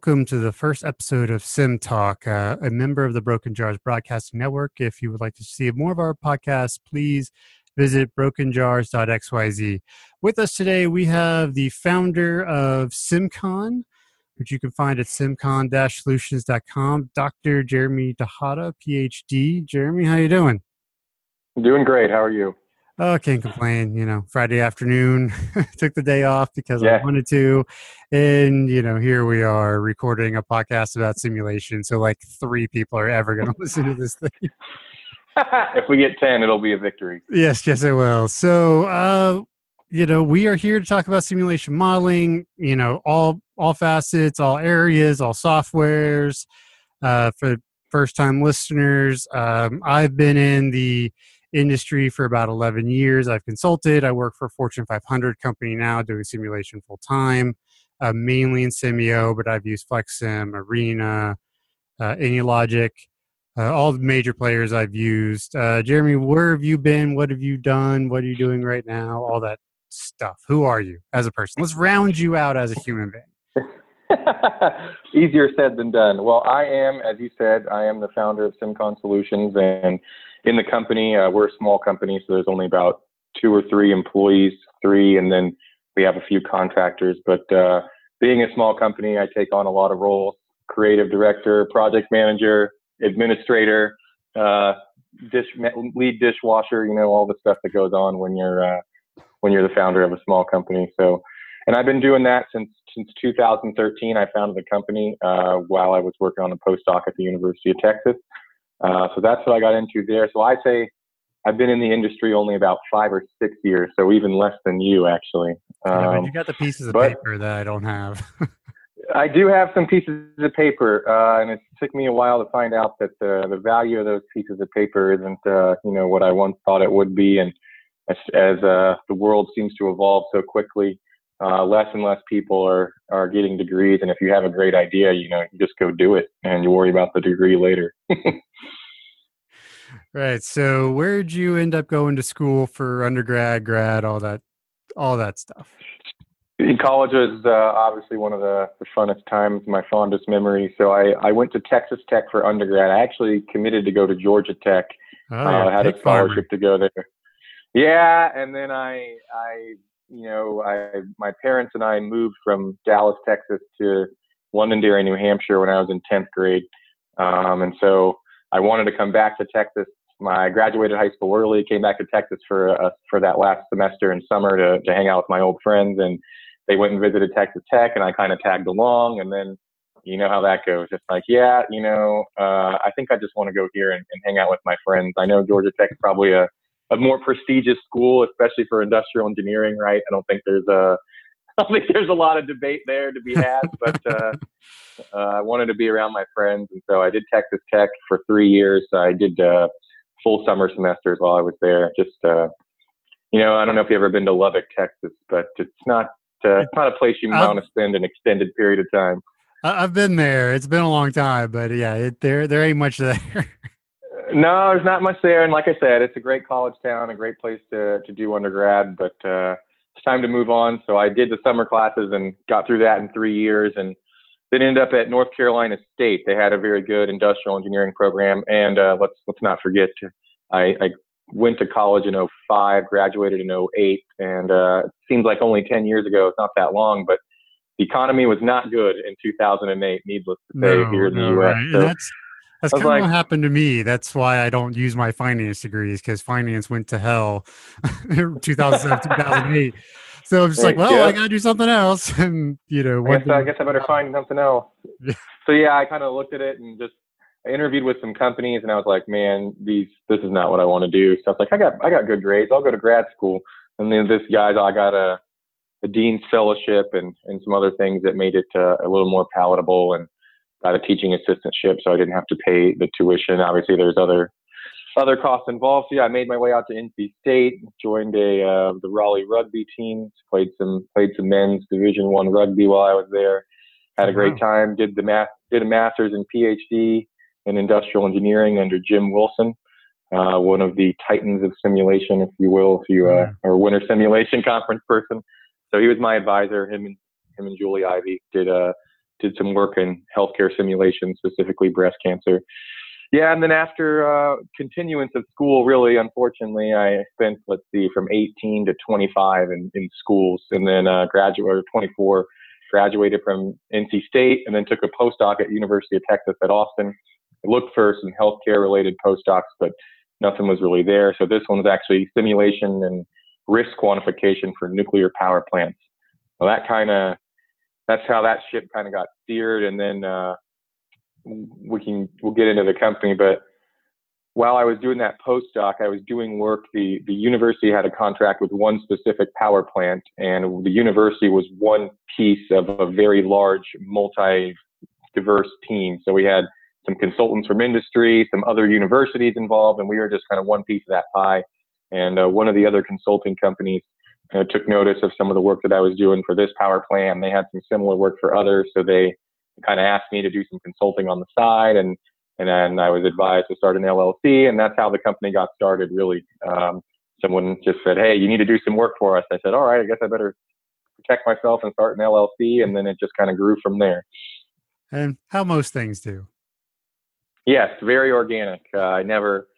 welcome to the first episode of Sim Talk, uh, a member of the Broken Jars Broadcasting Network. If you would like to see more of our podcasts, please visit brokenjars.xyz. With us today, we have the founder of SimCon, which you can find at simcon-solutions.com, Dr. Jeremy Tejada, PhD. Jeremy, how you doing? Doing great. How are you? Oh, can't complain. You know, Friday afternoon, took the day off because yeah. I wanted to. And, you know, here we are recording a podcast about simulation. So, like, three people are ever going to listen to this thing. if we get 10, it'll be a victory. Yes, yes, it will. So, uh, you know, we are here to talk about simulation modeling, you know, all all facets, all areas, all softwares. Uh, for first time listeners, um, I've been in the industry for about 11 years. I've consulted. I work for a Fortune 500 company now doing simulation full time, uh, mainly in Simio, but I've used FlexSim, Arena, uh, AnyLogic, uh, all the major players I've used. Uh, Jeremy, where have you been? What have you done? What are you doing right now? All that stuff. Who are you as a person? Let's round you out as a human being. Easier said than done. Well, I am, as you said, I am the founder of SimCon Solutions, and in the company, uh, we're a small company, so there's only about two or three employees, three, and then we have a few contractors. But uh, being a small company, I take on a lot of roles: creative director, project manager, administrator, uh, dish lead dishwasher. You know all the stuff that goes on when you're uh, when you're the founder of a small company. So, and I've been doing that since since 2013. I founded the company uh, while I was working on a postdoc at the University of Texas. Uh, so that's what I got into there. So I say I've been in the industry only about five or six years, so even less than you actually. Um, yeah, you got the pieces of paper that I don't have. I do have some pieces of paper, uh, and it took me a while to find out that the, the value of those pieces of paper isn't, uh, you know, what I once thought it would be. And as, as uh, the world seems to evolve so quickly, uh, less and less people are are getting degrees. And if you have a great idea, you know, you just go do it, and you worry about the degree later. right. So, where'd you end up going to school for undergrad, grad, all that, all that stuff? In college was uh, obviously one of the, the funnest times, my fondest memory. So I, I went to Texas Tech for undergrad. I actually committed to go to Georgia Tech. Oh, yeah, uh, I had a scholarship farmer. to go there. Yeah, and then I I you know, I my parents and I moved from Dallas, Texas to Londonderry, New Hampshire when I was in 10th grade. Um, and so I wanted to come back to Texas. My I graduated high school early, came back to Texas for uh, for that last semester in summer to to hang out with my old friends, and they went and visited Texas Tech, and I kind of tagged along, and then you know how that goes. It's like, yeah, you know, uh, I think I just want to go here and, and hang out with my friends. I know Georgia Tech is probably a a more prestigious school, especially for industrial engineering, right? I don't think there's a I don't think there's a lot of debate there to be had, but uh, uh, I wanted to be around my friends, and so I did Texas Tech for three years. I did uh, full summer semesters while I was there. Just uh, you know, I don't know if you've ever been to Lubbock, Texas, but it's not uh, it's not a place you want to spend an extended period of time. I've been there. It's been a long time, but yeah, it, there there ain't much there. No, there's not much there, and like I said, it's a great college town, a great place to to do undergrad. But uh, it's time to move on. So I did the summer classes and got through that in three years, and then ended up at North Carolina State. They had a very good industrial engineering program, and uh, let's let's not forget, I, I went to college in 05, graduated in 08, and uh, it seems like only 10 years ago. It's not that long, but the economy was not good in 2008. Needless to say, no, here in the U.S. Right. So, that's that's kind like, of what happened to me. That's why I don't use my finance degrees because finance went to hell 2007, 2008. So I'm just like, well, yeah. I got to do something else. And, you know, I guess, I, guess I better find something else. so, yeah, I kind of looked at it and just I interviewed with some companies and I was like, man, these, this is not what I want to do. So I was like, I got, I got good grades. I'll go to grad school. And then this guy, I got a, a dean's fellowship and, and some other things that made it uh, a little more palatable. And, got a teaching assistantship, so I didn't have to pay the tuition. Obviously, there's other other costs involved. So yeah, I made my way out to NC State, joined a uh, the Raleigh rugby team, played some played some men's Division One rugby while I was there. Had a great time. Did the math did a master's and PhD in industrial engineering under Jim Wilson, uh, one of the titans of simulation, if you will, if you uh, are a winter simulation conference person. So he was my advisor. Him and him and Julie Ivy did a did some work in healthcare simulation, specifically breast cancer. Yeah, and then after uh, continuance of school, really, unfortunately, I spent let's see, from 18 to 25 in, in schools, and then uh, graduated 24, graduated from NC State, and then took a postdoc at University of Texas at Austin. I looked for some healthcare related postdocs, but nothing was really there. So this one was actually simulation and risk quantification for nuclear power plants. Well, that kind of that's how that ship kind of got steered, and then uh, we can we'll get into the company. But while I was doing that postdoc, I was doing work. The the university had a contract with one specific power plant, and the university was one piece of a very large, multi diverse team. So we had some consultants from industry, some other universities involved, and we were just kind of one piece of that pie. And uh, one of the other consulting companies uh, took notice of some of the work that I was doing for this power plant. They had some similar work for others, so they kind of asked me to do some consulting on the side, and and then I was advised to start an LLC, and that's how the company got started. Really, um, someone just said, "Hey, you need to do some work for us." I said, "All right, I guess I better protect myself and start an LLC," and then it just kind of grew from there. And how most things do. Yes, very organic. Uh, I never,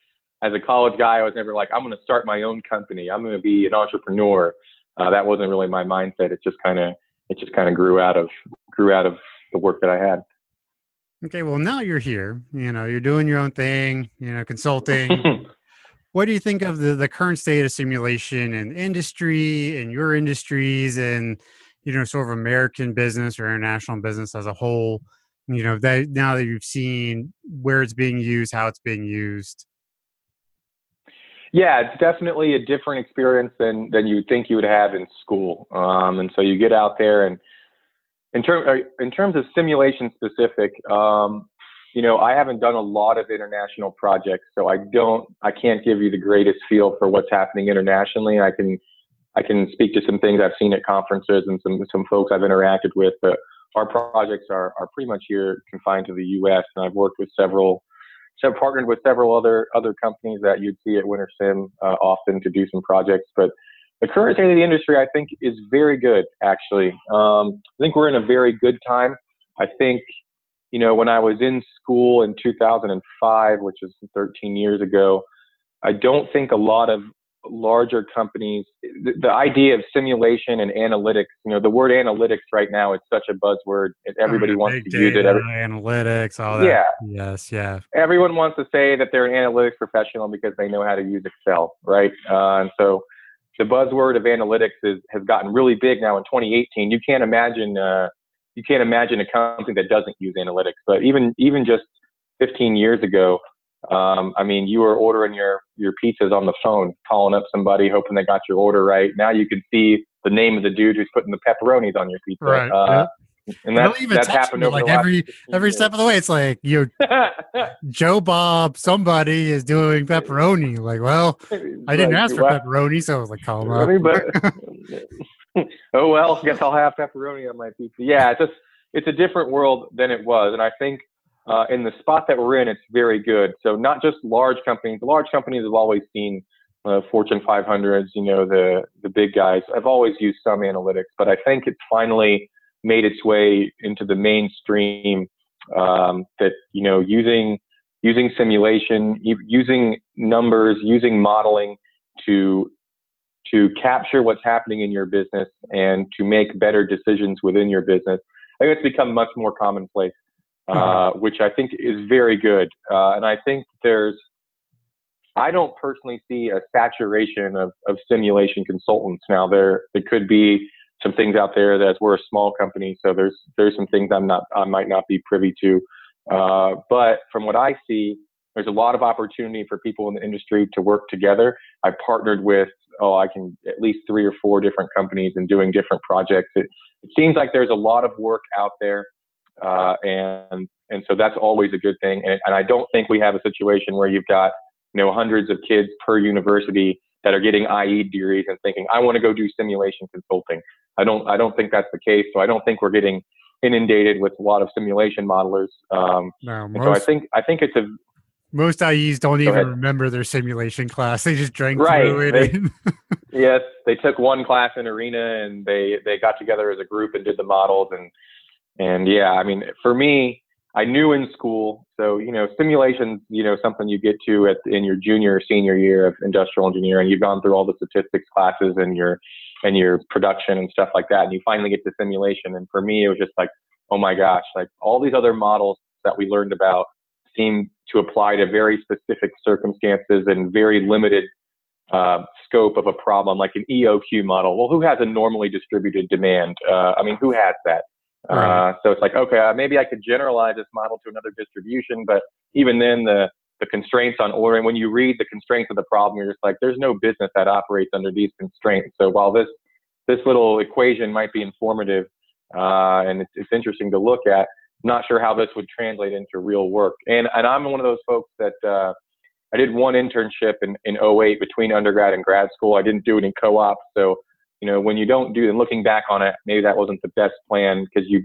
as a college guy, I was never like, I'm going to start my own company. I'm going to be an entrepreneur. Uh, that wasn't really my mindset. It just kind of, it just kind of grew out of, grew out of the work that I had. Okay, well now you're here. You know, you're doing your own thing. You know, consulting. what do you think of the the current state of simulation and industry and your industries and you know sort of American business or international business as a whole? you know that now that you've seen where it's being used how it's being used yeah it's definitely a different experience than than you think you would have in school um, and so you get out there and in terms uh, in terms of simulation specific um, you know i haven't done a lot of international projects so i don't i can't give you the greatest feel for what's happening internationally i can i can speak to some things i've seen at conferences and some some folks i've interacted with but our projects are, are pretty much here confined to the U.S. And I've worked with several, so partnered with several other other companies that you'd see at Winter Sim uh, often to do some projects. But the current state of the industry, I think, is very good. Actually, um, I think we're in a very good time. I think, you know, when I was in school in 2005, which is 13 years ago, I don't think a lot of larger companies, the, the, idea of simulation and analytics, you know, the word analytics right now is such a buzzword. Everybody oh, wants to data, use it. Every, analytics, all that. Yeah. Yes. Yeah. Everyone wants to say that they're an analytics professional because they know how to use Excel, right? Uh, and so the buzzword of analytics is, has gotten really big now in 2018. You can't imagine, uh, you can't imagine a company that doesn't use analytics. But even even just 15 years ago, um, I mean, you were ordering your your pizzas on the phone, calling up somebody, hoping they got your order right. Now you can see the name of the dude who's putting the pepperonis on your pizza. Right. Uh, yeah. And that's, that's happened over like every every step of the way. It's like you, Joe Bob, somebody is doing pepperoni. Like, well, I didn't ask for pepperoni, so I was like, call him up. But, oh well, guess I'll have pepperoni on my pizza. Yeah, it's just it's a different world than it was, and I think uh, in the spot that we're in, it's very good. So not just large companies. The large companies have always seen uh, Fortune 500s, you know, the the big guys. I've always used some analytics, but I think it's finally made its way into the mainstream. Um, that you know, using using simulation, using numbers, using modeling to to capture what's happening in your business and to make better decisions within your business. I think it's become much more commonplace. Uh, mm-hmm. which I think is very good. Uh, and I think there's, I don't personally see a saturation of, of simulation consultants now. There, there could be some things out there that we're a small company, so there's there's some things I'm not I might not be privy to. Uh, but from what I see, there's a lot of opportunity for people in the industry to work together. I've partnered with oh I can at least three or four different companies and doing different projects. It, it seems like there's a lot of work out there uh, and and so that's always a good thing. And, and I don't think we have a situation where you've got you know hundreds of kids per university that are getting IE degrees and thinking I want to go do simulation consulting. I don't I don't think that's the case. So I don't think we're getting inundated with a lot of simulation modelers. Um, no, most, so I think I think it's a most IEs don't even ahead. remember their simulation class. They just drank right. through it. They, yes, they took one class in Arena and they they got together as a group and did the models and And yeah, I mean, for me, I knew in school. So, you know, simulations, you know, something you get to at, in your junior or senior year of industrial engineering. You've gone through all the statistics classes and your, and your production and stuff like that. And you finally get to simulation. And for me, it was just like, oh my gosh, like all these other models that we learned about seem to apply to very specific circumstances and very limited uh, scope of a problem, like an EOQ model. Well, who has a normally distributed demand? Uh, I mean, who has that? Right. Uh, so it's like, okay, uh, maybe I could generalize this model to another distribution, but even then, the the constraints on ordering, when you read the constraints of the problem, you're just like, there's no business that operates under these constraints. So while this this little equation might be informative uh, and it's, it's interesting to look at, not sure how this would translate into real work. And and I'm one of those folks that uh, I did one internship in in 08 between undergrad and grad school. I didn't do in co-op, so you know when you don't do and looking back on it, maybe that wasn't the best plan because you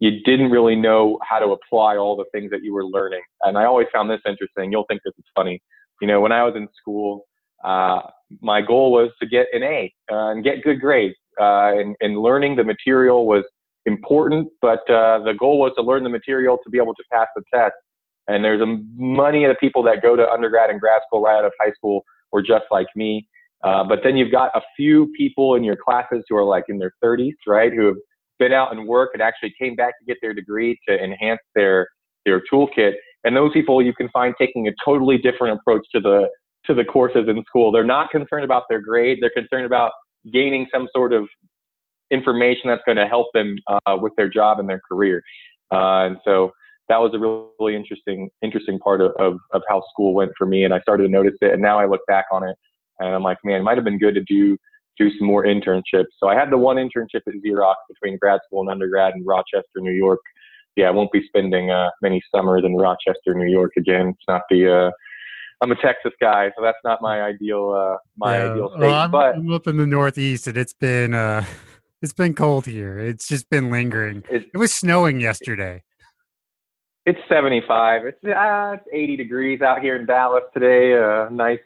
you didn't really know how to apply all the things that you were learning. And I always found this interesting. You'll think this is funny. You know, when I was in school, uh, my goal was to get an A uh, and get good grades. Uh, and, and learning the material was important, but uh, the goal was to learn the material to be able to pass the test. And there's a many of the people that go to undergrad and grad school right out of high school were just like me. Uh, but then you've got a few people in your classes who are like in their 30s, right, who have been out and work and actually came back to get their degree to enhance their their toolkit. And those people you can find taking a totally different approach to the to the courses in school. They're not concerned about their grade. They're concerned about gaining some sort of information that's going to help them uh, with their job and their career. Uh, and so that was a really, interesting, interesting part of, of, of, how school went for me. And I started to notice it. And now I look back on it and I'm like, man, it might have been good to do, do some more internships. So I had the one internship at Xerox between grad school and undergrad in Rochester, New York. Yeah, I won't be spending uh, many summers in Rochester, New York again. It's not the, uh, I'm a Texas guy, so that's not my ideal uh, my yeah. ideal state. Well, I'm, but I'm up in the Northeast, and it's been uh, it's been cold here. It's just been lingering. It, it was snowing yesterday. It's 75. It's uh, it's 80 degrees out here in Dallas today. Uh, nice,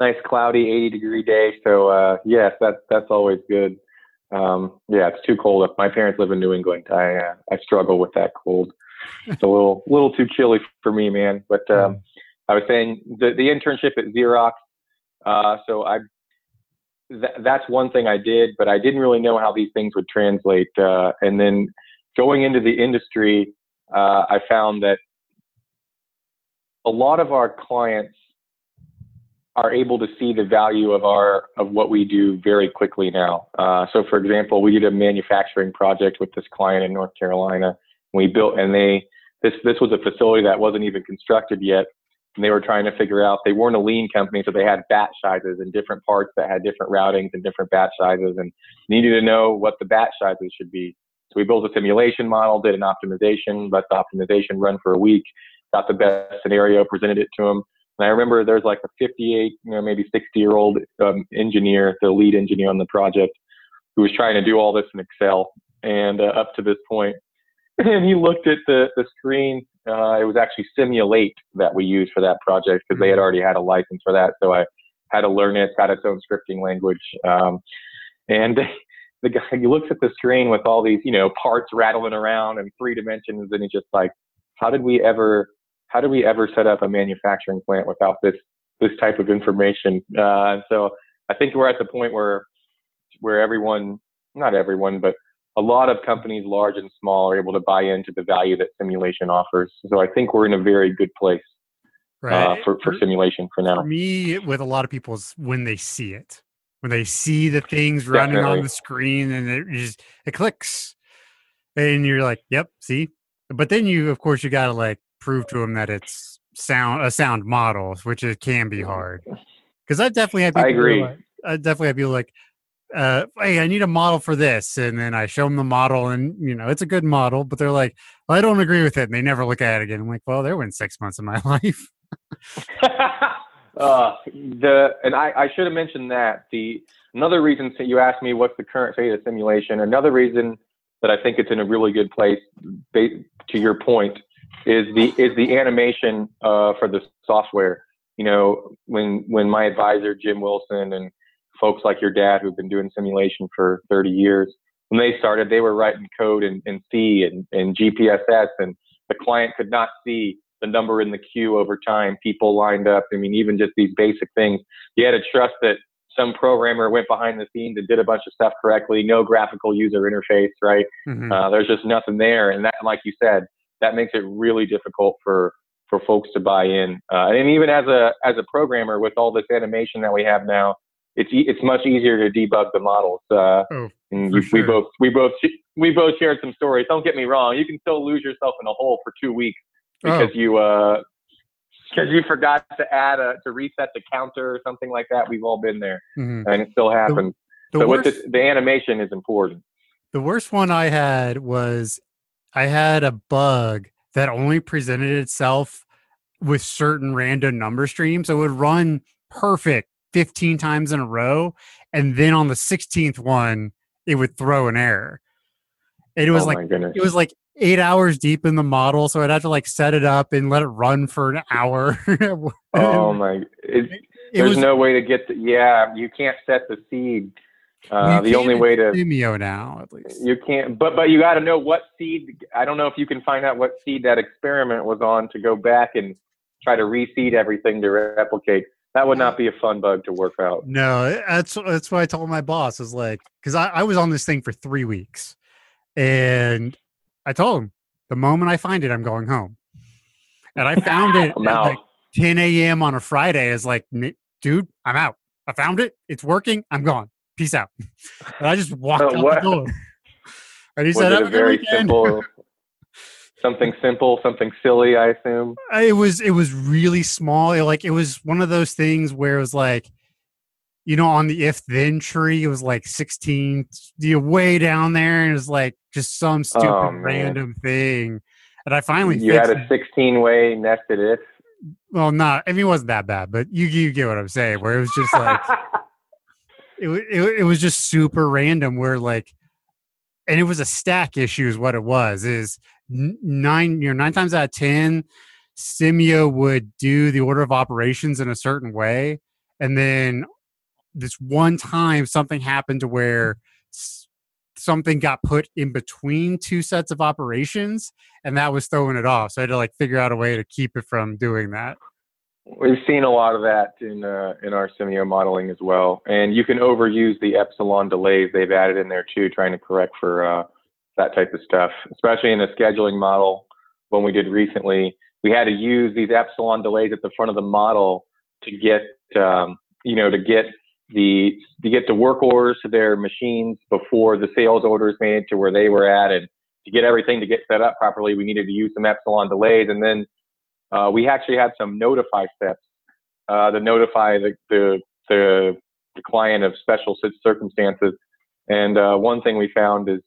nice cloudy 80 degree day. So uh, yes, that's that's always good. Um, yeah, it's too cold. If my parents live in New England. I uh, I struggle with that cold. It's a little little too chilly for me, man. But um, I was saying the the internship at Xerox. Uh, so I th- that's one thing I did, but I didn't really know how these things would translate. Uh, and then going into the industry, uh, I found that a lot of our clients are able to see the value of our of what we do very quickly now. Uh, so, for example, we did a manufacturing project with this client in North Carolina. We built, and they this this was a facility that wasn't even constructed yet, and they were trying to figure out they weren't a lean company, so they had batch sizes and different parts that had different routings and different batch sizes, and needed to know what the batch sizes should be. So we built a simulation model, did an optimization, let the optimization run for a week, got the best scenario, presented it to them. And I remember there's like a 58, you know, maybe 60 year old um, engineer, the lead engineer on the project, who was trying to do all this in Excel. And uh, up to this point, and he looked at the, the screen uh, it was actually Simul8 that we used for that project because they had mm-hmm. already had a license for that. So I had to learn it. Got its own scripting language. Um, and the guy he looks at the screen with all these, you know, parts rattling around and three dimensions, and he's just like, "How did we ever? How do we ever set up a manufacturing plant without this this type of information?" Uh, so I think we're at the point where where everyone, not everyone, but a lot of companies, large and small, are able to buy into the value that simulation offers. So I think we're in a very good place uh, right. uh, for, for, for, simulation for now. For me, with a lot of people, is when they see it, when they see the things running Definitely. on the screen and it just it clicks, and you're like, "Yep, see." But then you, of course, you got to like prove to them that it's sound a sound model, which it can be hard. Because I definitely have people. I agree. Like, I definitely have people like, uh, hey, I need a model for this. And then I show them the model and, you know, it's a good model, but they're like, well, I don't agree with it. And they never look at it again. I'm like, well, there went six months of my life. uh, the, and I, I should have mentioned that the, another reason that you asked me what's the current state of simulation, another reason that I think it's in a really good place to your point is the, is the animation, uh, for the software. You know, when, when my advisor, Jim Wilson and, folks like your dad who've been doing simulation for 30 years. when they started, they were writing code in, in C and, and GPSS, and the client could not see the number in the queue over time, people lined up. I mean, even just these basic things. You had to trust that some programmer went behind the scenes and did a bunch of stuff correctly. No graphical user interface, right? Mm-hmm. Uh, there's just nothing there, and that, like you said, that makes it really difficult for for folks to buy in. Uh, and even as a as a programmer, with all this animation that we have now, it's it's much easier to debug the models. Uh, oh, and you, sure. we both we both we both shared some stories. Don't get me wrong, you can still lose yourself in a hole for two weeks because oh. you uh because you forgot to add a to reset the counter or something like that. We've all been there, mm-hmm. and it still happens. The, the so worst, with the, the animation is important. The worst one I had was I had a bug that only presented itself with certain random number streams. So it would run perfect 15 times in a row. And then on the 16th one, it would throw an error. And it was oh like it was like eight hours deep in the model, so I'd have to like set it up and let it run for an hour. oh my! It, it there's was, no way to get the yeah. You can't set the seed. Uh, the only way to Simio now at least you can't. But but you got to know what seed. I don't know if you can find out what seed that experiment was on to go back and try to reseed everything to replicate. That would not be a fun bug to work out. No, that's that's what I told my boss. Is like because I, I was on this thing for three weeks, and I told him the moment I find it, I'm going home. And I found it at like 10 a.m. on a Friday. Is like, dude, I'm out. I found it. It's working. I'm gone. Peace out. And I just walked uh, out the door. And he was said, it a very simple, something simple, something silly, I assume. It was. It was really small. It, like it was one of those things where it was like you know, on the if then tree, it was like 16, you way down there, and it was like just some stupid oh, random thing. And I finally you had a 16 way nested if. Well, not. I mean, it wasn't that bad, but you you get what I'm saying. Where it was just like it, it it was just super random. Where like, and it was a stack issue, is what it was. Is nine you know nine times out of ten, Simio would do the order of operations in a certain way, and then this one time something happened to where something got put in between two sets of operations and that was throwing it off so i had to like figure out a way to keep it from doing that we've seen a lot of that in uh, in our simio modeling as well. And you can overuse the epsilon delays they've added in there too trying to correct for uh, that type of stuff especially in the scheduling model when we did recently. We had to use these epsilon delays at the front of the model to get um, you know to get the to get the work orders to their machines before the sales orders made to where they were at, and to get everything to get set up properly, we needed to use some epsilon delays, and then uh, we actually had some notify steps uh, to notify the, the the, the client of special circumstances. And uh, one thing we found is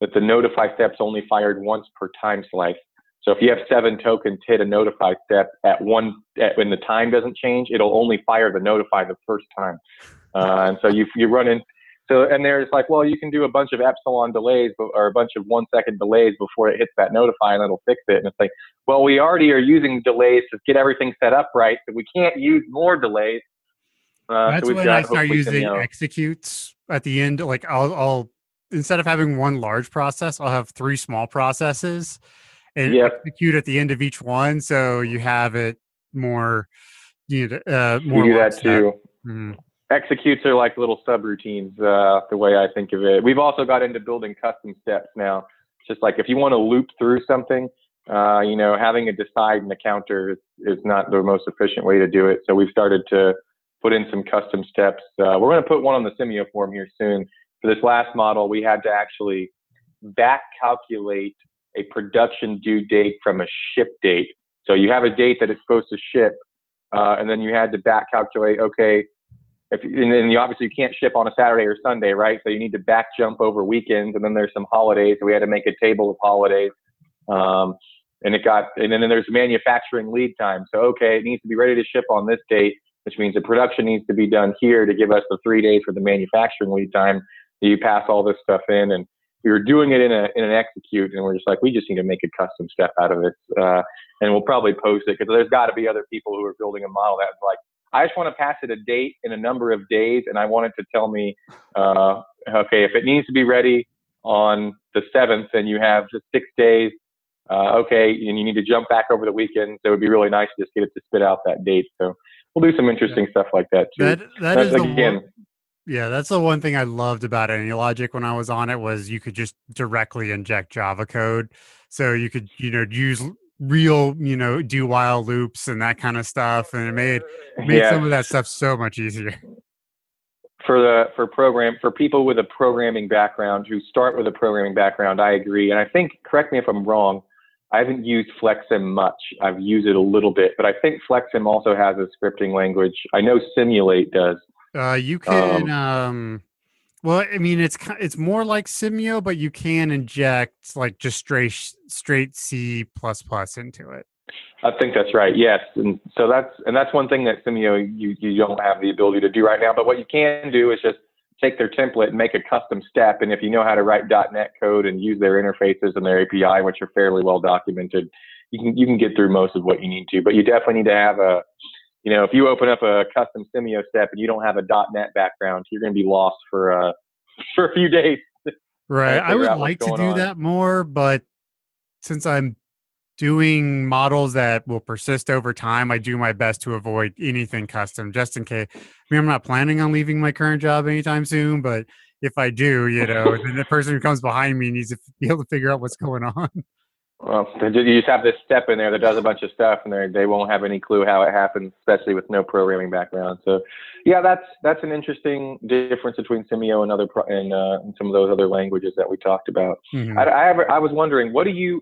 that the notify steps only fired once per time slice. So if you have seven tokens hit a notify step at one, at, when the time doesn't change, it'll only fire the notify the first time. Uh, and so you you run in. So and there's like, well, you can do a bunch of epsilon delays or a bunch of one second delays before it hits that notify, and it'll fix it. And it's like, well, we already are using delays to get everything set up right, so we can't use more delays. Uh, That's so when I start using you know, executes at the end. Like I'll, I'll instead of having one large process, I'll have three small processes and yep. execute at the end of each one, so you have it more. You know, uh, more. You do that too. Mm-hmm executes are like little subroutines, uh, the way I think of it. We've also got into building custom steps now. It's just like if you want to loop through something, uh, you know, having a decide and a counter is, is, not the most efficient way to do it. So we've started to put in some custom steps. Uh, we're going to put one on the Simio form here soon. For this last model, we had to actually back calculate a production due date from a ship date. So you have a date that it's supposed to ship, uh, and then you had to back calculate, okay, if and then you obviously you can't ship on a Saturday or Sunday, right? So you need to back jump over weekends, and then there's some holidays. So we had to make a table of holidays, um, and it got and then there's manufacturing lead time. So okay, it needs to be ready to ship on this date, which means the production needs to be done here to give us the three days for the manufacturing lead time. You pass all this stuff in, and we were doing it in a in an execute, and we're just like, we just need to make a custom step out of it, uh, and we'll probably post it because there's got to be other people who are building a model that's like I just want to pass it a date in a number of days, and I want it to tell me, uh, okay, if it needs to be ready on the seventh, and you have just six days. Uh, okay, and you need to jump back over the weekend. So it would be really nice to just get it to spit out that date. So we'll do some interesting yeah. stuff like that too. That, that is again. One, yeah, that's the one thing I loved about AnyLogic when I was on it was you could just directly inject Java code. So you could, you know, use real, you know, do while loops and that kind of stuff, and it made made yeah. some of that stuff so much easier. For the for program for people with a programming background who start with a programming background, I agree, and I think correct me if I'm wrong. I haven't used FlexSim much. I've used it a little bit, but I think FlexSim also has a scripting language. I know Simul8 does. Uh, you can um, um, well, I mean, it's it's more like Simio, but you can inject like just straight straight C plus plus into it. I think that's right. Yes, and so that's and that's one thing that Simio you you don't have the ability to do right now. But what you can do is just take their template and make a custom step. And if you know how to write .NET code and use their interfaces and their API, which are fairly well documented, you can you can get through most of what you need to. But you definitely need to have a you know, if you open up a custom Simio step and you don't have a .NET background, you're going to be lost for uh, for a few days. Right. I would like to do on. that more, but since I'm doing models that will persist over time, I do my best to avoid anything custom just in case. I mean, I'm not planning on leaving my current job anytime soon, but if I do, you know, then the person who comes behind me needs to be able to figure out what's going on. Well, you just have this step in there that does a bunch of stuff, and they they won't have any clue how it happens, especially with no programming background. So, yeah, that's that's an interesting difference between Simio and other pro- and, uh, and some of those other languages that we talked about. Mm-hmm. I, I, have, I was wondering, what do you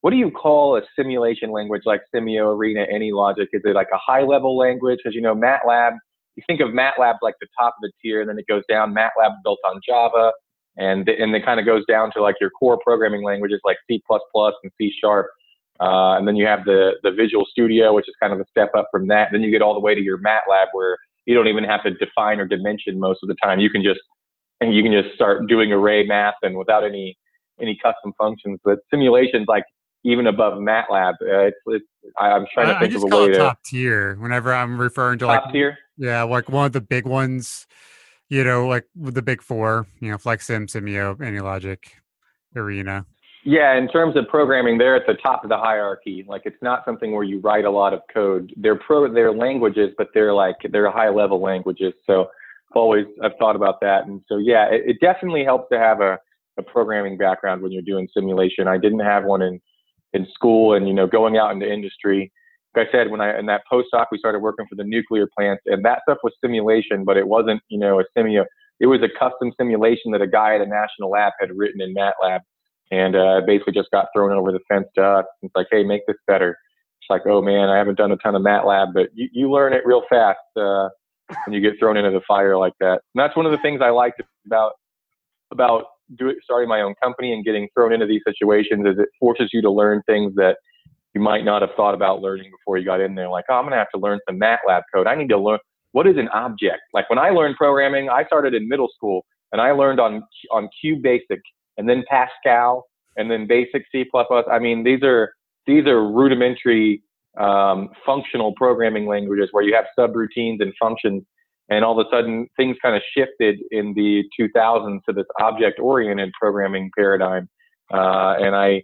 what do you call a simulation language like Simio, Arena, AnyLogic? Is it like a high level language? Because you know, MATLAB. You think of MATLAB like the top of the tier, and then it goes down. MATLAB built on Java and and it kind of goes down to like your core programming languages like C++ and C Sharp, uh, and then you have the the Visual Studio, which is kind of a step up from that. Then you get all the way to your MATLAB, where you don't even have to define or dimension most of the time. You can just and you can just start doing array math and without any any custom functions. But simulations like even above MATLAB, uh, it's, it's I, am trying to think I just of a call way it to top tier whenever I'm referring to top like tier. Yeah, like one of the big ones you know, like with the big four, you know, FlexSim, Simio, AnyLogic, Arena. Yeah, in terms of programming, they're at the top of the hierarchy. Like it's not something where you write a lot of code. They're pro they're languages, but they're like they're high level languages. So I've always I've thought about that. And so yeah, it, it definitely helps to have a, a programming background when you're doing simulation. I didn't have one in in school and you know going out into industry like I said, when I in that postdoc, we started working for the nuclear plants, and that stuff was simulation, but it wasn't, you know, a simio. It was a custom simulation that a guy at a national lab had written in MATLAB, and uh, basically just got thrown over the fence to us. It's like, hey, make this better. It's like, oh man, I haven't done a ton of MATLAB, but you, you learn it real fast uh, when you get thrown into the fire like that. And that's one of the things I liked about about doing starting my own company and getting thrown into these situations is it forces you to learn things that you might not have thought about learning before you got in there. Like, oh, I'm going to have to learn some MATLAB code. I need to learn what is an object. Like when I learned programming, I started in middle school and I learned on on QBasic and then Pascal and then Basic C++. I mean, these are these are rudimentary um, functional programming languages where you have subroutines and functions. And all of a sudden, things kind of shifted in the 2000s to this object-oriented programming paradigm. Uh, and I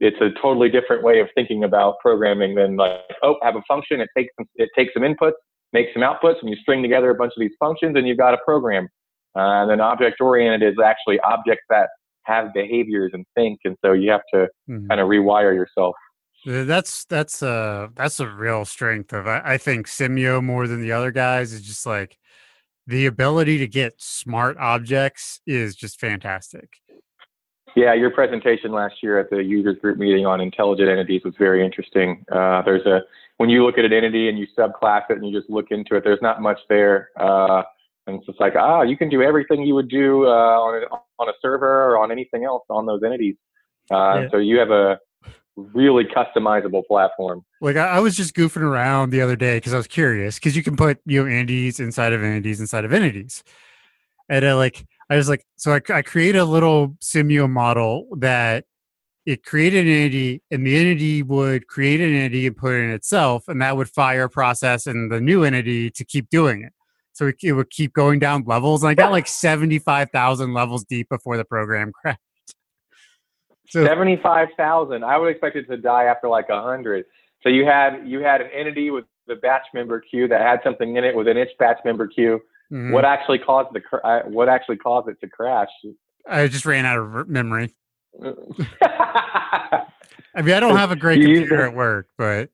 it's a totally different way of thinking about programming than like, oh, have a function, it takes some, it takes some inputs, makes some outputs, and you string together a bunch of these functions, and you've got a program. Uh, and then object oriented is actually objects that have behaviors and think, and so you have to mm-hmm. kind of rewire yourself. That's that's a that's a real strength of I, I think Simio more than the other guys is just like the ability to get smart objects is just fantastic. Yeah, your presentation last year at the users group meeting on intelligent entities was very interesting. Uh, there's a when you look at an entity and you subclass it and you just look into it, there's not much there. Uh, and it's just like, ah, you can do everything you would do uh, on a, on a server or on anything else on those entities. Uh, yeah. So you have a really customizable platform. Like I, I was just goofing around the other day because I was curious because you can put you know entities inside of entities inside of entities, and uh, like I was like, so I, I create a little Simio model that it created an entity and the entity would create an entity and put it in itself and that would fire a process in the new entity to keep doing it. So it, it would keep going down levels. And I got like 75,000 levels deep before the program crashed. So, Seventy-five thousand. I would expect it to die after like a hundred. So you had you had an entity with the batch member queue that had something in it within its batch member queue. Mm-hmm. What actually caused the uh, what actually caused it to crash? I just ran out of memory. I mean, I don't have a great computer at work, but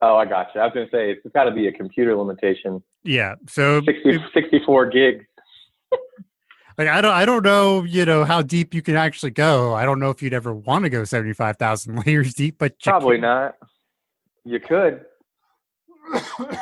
oh, I got you. I was going to say it's got to be a computer limitation. Yeah, so 60, if, 64 gigs. like I don't, I don't know, you know, how deep you can actually go. I don't know if you'd ever want to go seventy five thousand layers deep, but probably not. You could.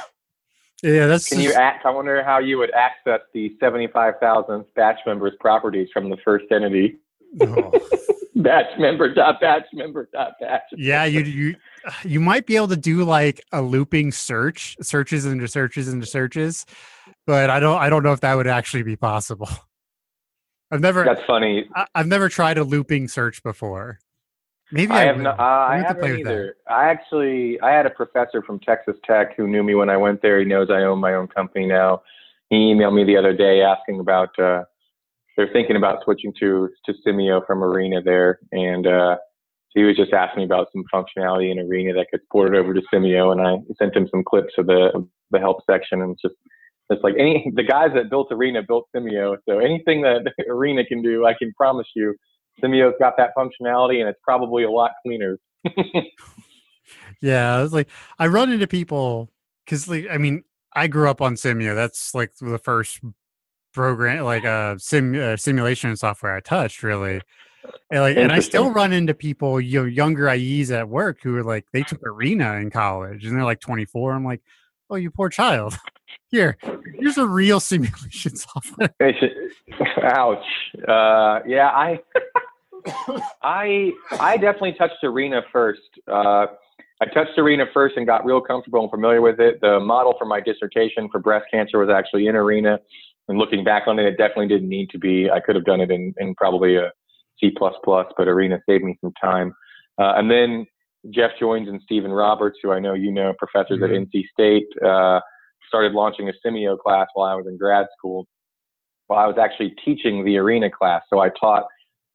yeah, that's. Can just... you act? I wonder how you would access the seventy-five thousand batch members' properties from the first entity. Oh. batch member dot batch member dot batch. Yeah, you you you might be able to do like a looping search, searches into searches into searches, but I don't I don't know if that would actually be possible. I've never. That's funny. I, have never tried a looping search before. Maybe I, I have no. Uh, I, I haven't either. I actually I had a professor from Texas Tech who knew me when I went there. He knows I own my own company now. He emailed me the other day asking about uh, they're thinking about switching to to Simio from Arena there, and uh, he was just asking me about some functionality in Arena that could port it over to Simio, and I sent him some clips of the of the help section, and it's just it's like any the guys that built Arena built Simio, so anything that Arena can do, I can promise you Simio's got that functionality and it's probably a lot cleaner. yeah, I was like, I run into people because, like, I mean, I grew up on Simio. That's like the first program, like uh, sim uh, simulation software I touched, really. And like, and I still run into people, you know, younger IEs at work who are like, they took Arena in college and they're like 24. I'm like, oh, you poor child. Here, here's a real simulation software. Ouch. Uh, yeah, I I I definitely touched Arena first. Uh, I touched Arena first and got real comfortable and familiar with it. The model for my dissertation for breast cancer was actually in Arena. And looking back on it, it definitely didn't need to be. I could have done it in, in probably a C++, but Arena saved me some time. Uh, and then Jeff Joines and Stephen Roberts, who I know you know, professors mm-hmm. at NC State, uh, started launching a Simio class while I was in grad school. While I was actually teaching the Arena class, so I taught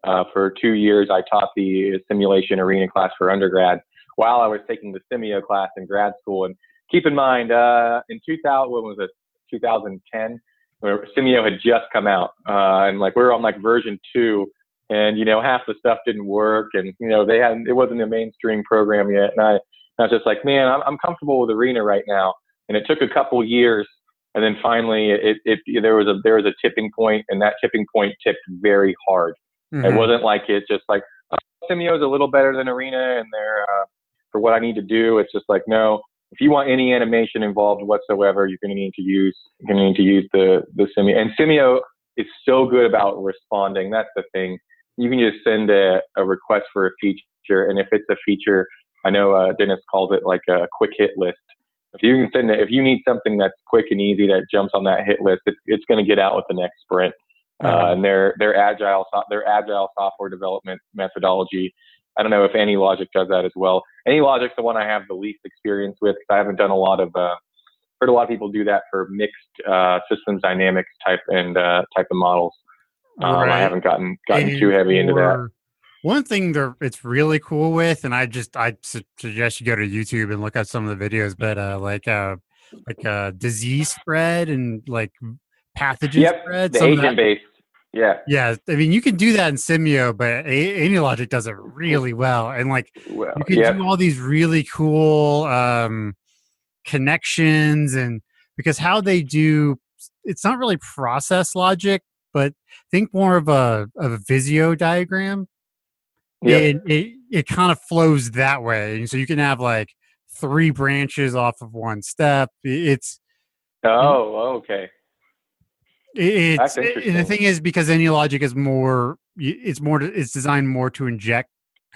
uh, for two years, I taught the simulation arena class for undergrad while I was taking the Simio class in grad school. And keep in mind, uh, in 2000, what was it, 2010, where Simio had just come out, uh, and like we were on like version two, and you know half the stuff didn't work, and you know they hadn't, it wasn't a mainstream program yet, and I, I was just like, man, I'm, I'm comfortable with Arena right now. And it took a couple years and then finally it, it, there was a there was a tipping point and that tipping point tipped very hard Mm-hmm. It wasn't like it's just like oh, Simio is a little better than Arena, and they're uh, for what I need to do. It's just like no. If you want any animation involved whatsoever, you're going to need to use you're going to need to use the the Simio. And Simio is so good about responding. That's the thing. You can just send a, a request for a feature, and if it's a feature, I know uh, Dennis calls it like a quick hit list. If you can send it, if you need something that's quick and easy that jumps on that hit list, it's, it's going to get out with the next sprint. Uh, and their their agile their agile software development methodology. I don't know if AnyLogic does that as well. AnyLogic's the one I have the least experience with because I haven't done a lot of uh, heard a lot of people do that for mixed uh, systems dynamics type and uh, type of models. Um, right. I haven't gotten gotten and too heavy into that. One thing that it's really cool with, and I just I suggest you go to YouTube and look at some of the videos, but uh, like uh, like uh, disease spread and like pathogen yep, spread. The agent based. Yeah. Yeah. I mean, you can do that in Simio, but AnyLogic does it really well. And like, well, you can yep. do all these really cool um, connections and because how they do, it's not really process logic, but think more of a, of a Visio diagram. Yep. It, it, it kind of flows that way. And so you can have like three branches off of one step. It's, Oh, okay. It's the thing is because AnyLogic is more it's more it's designed more to inject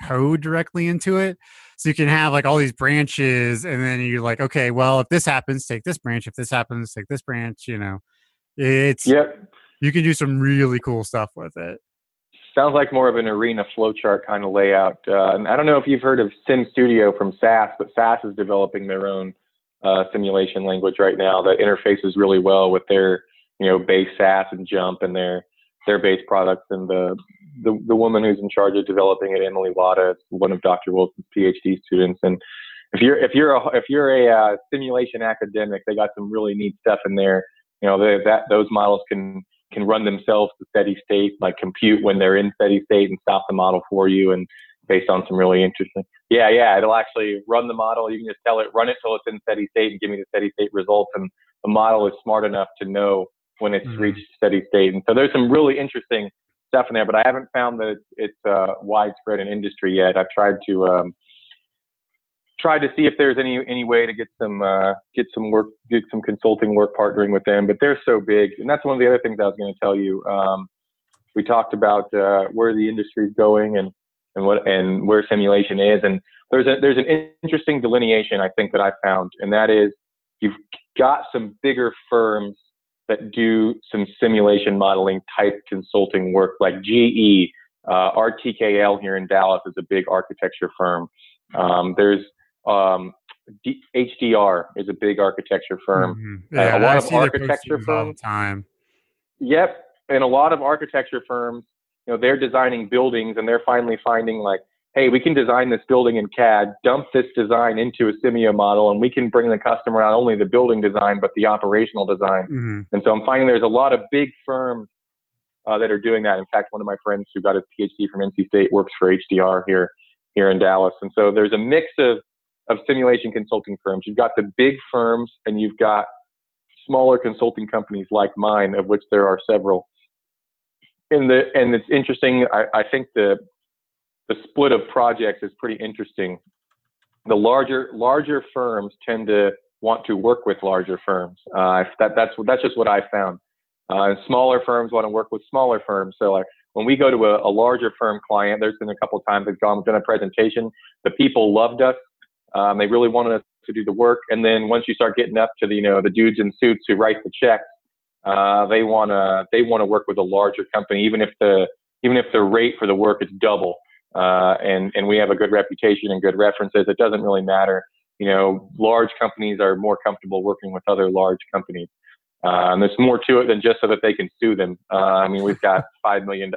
code directly into it. So you can have like all these branches and then you're like, okay, well if this happens, take this branch. If this happens, take this branch, you know. It's Yep. You can do some really cool stuff with it. Sounds like more of an arena flowchart kind of layout. Uh, and I don't know if you've heard of Sim Studio from SAS, but SAS is developing their own uh, simulation language right now that interfaces really well with their you know, base SAS and JMP and their their base products and the the the woman who's in charge of developing it, Emily Lada, one of Dr. Wilson's PhD students. And if you're if you're a if you're a uh, simulation academic, they got some really neat stuff in there. You know, they, that those models can can run themselves to steady state, like compute when they're in steady state and stop the model for you, and based on some really interesting. Yeah, yeah, it'll actually run the model. You can just tell it run it till it's in steady state and give me the steady state results, and the model is smart enough to know when it's mm-hmm. reached steady state. And so there's some really interesting stuff in there, but I haven't found that it's uh, widespread in industry yet. I've tried to um, try to see if there's any any way to get some uh, get some work, get some consulting work partnering with them. But they're so big, and that's one of the other things I was going to tell you. Um, we talked about uh, where the industry is going and and what and where simulation is, and there's a there's an interesting delineation I think that I found, and that is you've got some bigger firms that do some simulation modeling type consulting work, like GE, uh, RTKL here in Dallas is a big architecture firm. Um, there's um, D- HDR is a big architecture firm. Mm-hmm. Yeah, uh, a lot I of architecture firms. Time. Yep, and a lot of architecture firms, you know, they're designing buildings and they're finally finding like hey, we can design this building in CAD, dump this design into a Simio model, and we can bring the customer not only the building design, but the operational design. Mm-hmm. And so I'm finding there's a lot of big firms uh, that are doing that. In fact, one of my friends who got his PhD from NC State works for HDR here, here in Dallas. And so there's a mix of, of simulation consulting firms. You've got the big firms and you've got smaller consulting companies like mine, of which there are several. And the and it's interesting. I, I think the the split of projects is pretty interesting. The larger larger firms tend to want to work with larger firms. Uh, that, that's that's just what I found. Uh, smaller firms want to work with smaller firms. So like when we go to a, a larger firm client, there's been a couple times I've gone done a presentation. The people loved us. Um, they really wanted us to do the work. And then once you start getting up to the you know the dudes in suits who write the checks, uh, they want to they want to work with a larger company, even if the even if the rate for the work is double uh, and and we have a good reputation and good references. It doesn't really matter. You know, large companies are more comfortable working with other large companies. Uh, and there's more to it than just so that they can sue them. Uh, I mean, we've got five million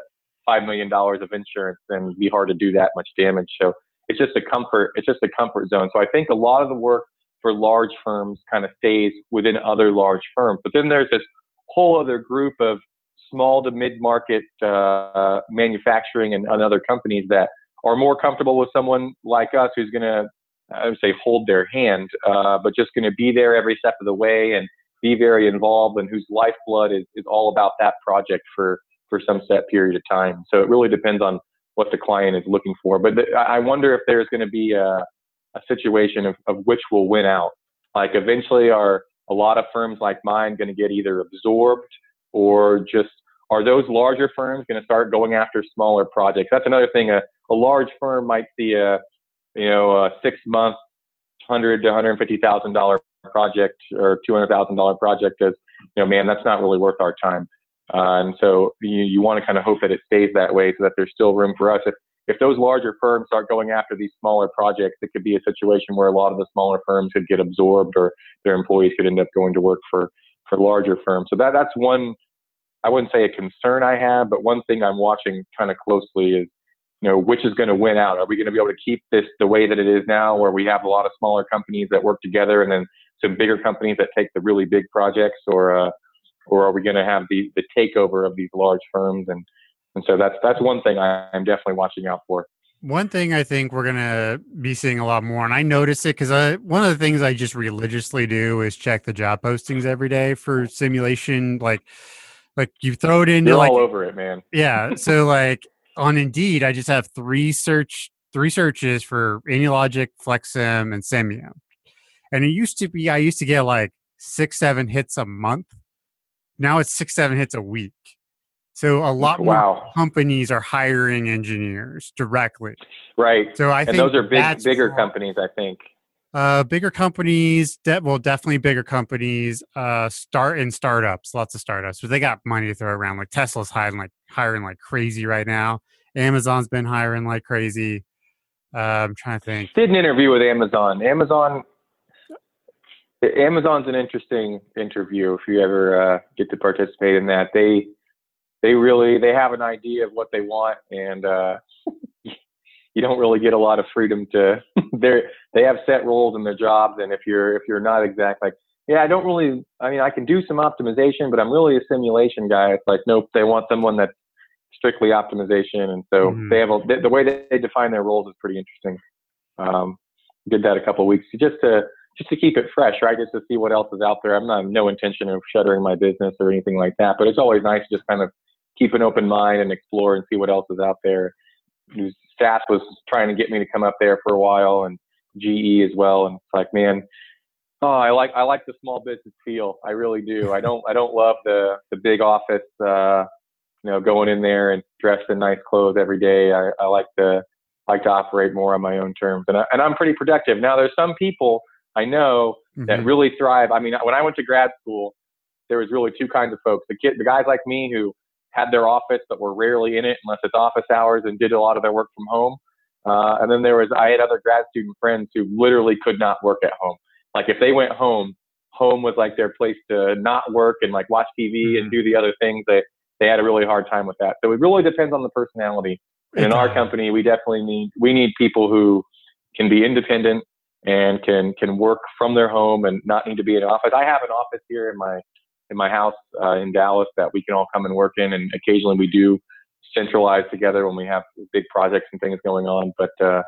five million dollars of insurance, and it'd be hard to do that much damage. So it's just a comfort. It's just a comfort zone. So I think a lot of the work for large firms kind of stays within other large firms. But then there's this whole other group of small to mid-market uh, manufacturing and, and other companies that are more comfortable with someone like us who's going to, I would say, hold their hand, uh, but just going to be there every step of the way and be very involved and whose lifeblood is, is all about that project for, for some set period of time. So it really depends on what the client is looking for. But th- I wonder if there's going to be a, a situation of, of which will win out. Like eventually are a lot of firms like mine going to get either absorbed or just are those larger firms going to start going after smaller projects? That's another thing. A, a large firm might see a, you know, a six month, hundred to hundred fifty thousand dollar project or two hundred thousand dollar project as, you know, man, that's not really worth our time. Uh, and so you, you want to kind of hope that it stays that way so that there's still room for us. If, if those larger firms start going after these smaller projects, it could be a situation where a lot of the smaller firms could get absorbed or their employees could end up going to work for, for larger firms. So that, that's one I wouldn't say a concern I have, but one thing I'm watching kind of closely is, you know, which is going to win out. Are we going to be able to keep this the way that it is now, where we have a lot of smaller companies that work together, and then some bigger companies that take the really big projects, or uh, or are we going to have the the takeover of these large firms? And and so that's that's one thing I'm definitely watching out for. One thing I think we're gonna be seeing a lot more, and I notice it because I one of the things I just religiously do is check the job postings every day for simulation, like like you throw it into You're like all over it, man. Yeah. So like on Indeed, I just have three search three searches for AnyLogic, FlexSim, and Simio. And it used to be I used to get like six, seven hits a month. Now it's six, seven hits a week. So a lot wow. more companies are hiring engineers directly. Right. So I and think those are big, bigger companies. I think. Uh, bigger companies, de- well, definitely bigger companies. Uh, start in startups, lots of startups, but they got money to throw around. Like Tesla's hiring like hiring like crazy right now. Amazon's been hiring like crazy. Uh, I'm trying to think. Did an interview with Amazon. Amazon. Amazon's an interesting interview if you ever uh, get to participate in that. They they really they have an idea of what they want, and uh, you don't really get a lot of freedom to. they they have set roles in their jobs, and if you're if you're not exact like yeah, I don't really. I mean, I can do some optimization, but I'm really a simulation guy. It's like nope, they want someone that's strictly optimization, and so mm-hmm. they have a, the, the way they define their roles is pretty interesting. Um, did that a couple of weeks just to just to keep it fresh, right? Just to see what else is out there. I'm not no intention of shuttering my business or anything like that, but it's always nice to just kind of keep an open mind and explore and see what else is out there. SAS was trying to get me to come up there for a while, and GE as well. And it's like, man, oh, I like I like the small business feel. I really do. I don't I don't love the the big office. Uh, you know, going in there and dressed in nice clothes every day. I, I like to like to operate more on my own terms, and I, and I'm pretty productive. Now, there's some people I know mm-hmm. that really thrive. I mean, when I went to grad school, there was really two kinds of folks: the kid, the guys like me who had their office but were rarely in it unless it's office hours and did a lot of their work from home. Uh, and then there was I had other grad student friends who literally could not work at home. Like if they went home, home was like their place to not work and like watch TV and mm-hmm. do the other things. They they had a really hard time with that. So it really depends on the personality. And in our company, we definitely need we need people who can be independent and can can work from their home and not need to be in an office. I have an office here in my in my house uh, in Dallas that we can all come and work in, and occasionally we do centralize together when we have big projects and things going on. But uh,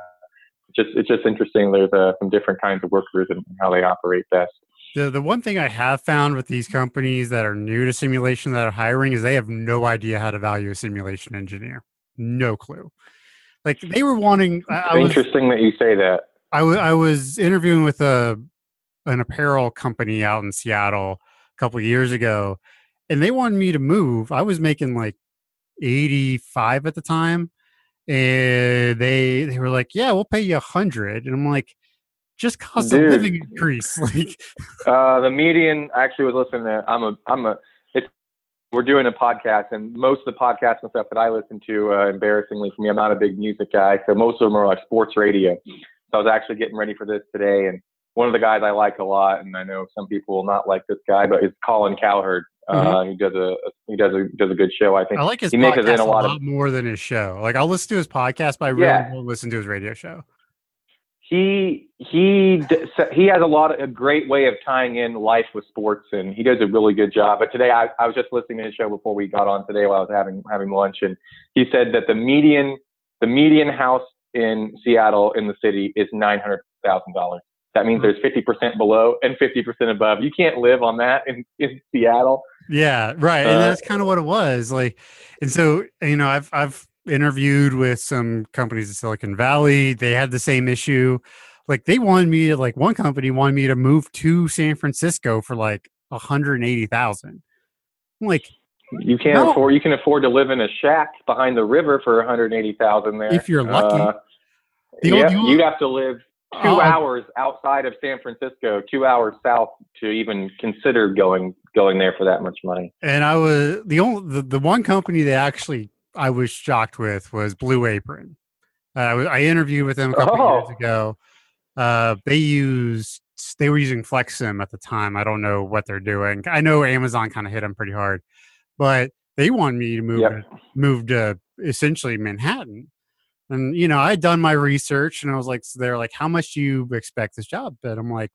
just it's just interesting. There's uh, some different kinds of workers and how they operate best. The the one thing I have found with these companies that are new to simulation that are hiring is they have no idea how to value a simulation engineer. No clue. Like they were wanting. I, interesting was, that you say that. I, w- I was interviewing with a an apparel company out in Seattle a couple years ago, and they wanted me to move. I was making like eighty five at the time, and they they were like, "Yeah, we'll pay you a hundred. and I'm like, "Just cost Dude. of living increase." like, uh, the median actually was listening to. I'm a I'm a. It's we're doing a podcast, and most of the podcasts and stuff that I listen to, uh, embarrassingly for me, I'm not a big music guy, so most of them are like sports radio. So I was actually getting ready for this today, and one of the guys I like a lot, and I know some people will not like this guy, but it's Colin Cowherd. Uh, mm-hmm. he does a he does a does a good show. I think I like his he makes in a lot, lot of, more than his show. Like I'll listen to his podcast, but I really yeah. won't listen to his radio show. He he he has a lot of a great way of tying in life with sports, and he does a really good job. But today I, I was just listening to his show before we got on today while I was having having lunch, and he said that the median the median house in Seattle in the city is nine hundred thousand dollars. That means there's 50% below and 50% above. You can't live on that in, in Seattle. Yeah, right. Uh, and that's kind of what it was. Like, and so, you know, I've, I've interviewed with some companies in Silicon Valley. They had the same issue. Like they wanted me to, like one company wanted me to move to San Francisco for like 180,000. I'm like, you can't no. afford, you can afford to live in a shack behind the river for 180,000 there. If you're lucky. Uh, yeah, you'd have to live two oh, hours outside of San Francisco, two hours south to even consider going going there for that much money. And I was the only the, the one company that actually I was shocked with was Blue Apron. Uh, I interviewed with them a couple oh. years ago. Uh, they used they were using FlexSim at the time. I don't know what they're doing. I know Amazon kind of hit them pretty hard, but they wanted me to move yep. move to essentially Manhattan. And you know, I had done my research, and I was like, so they're like, how much do you expect this job? But I'm like,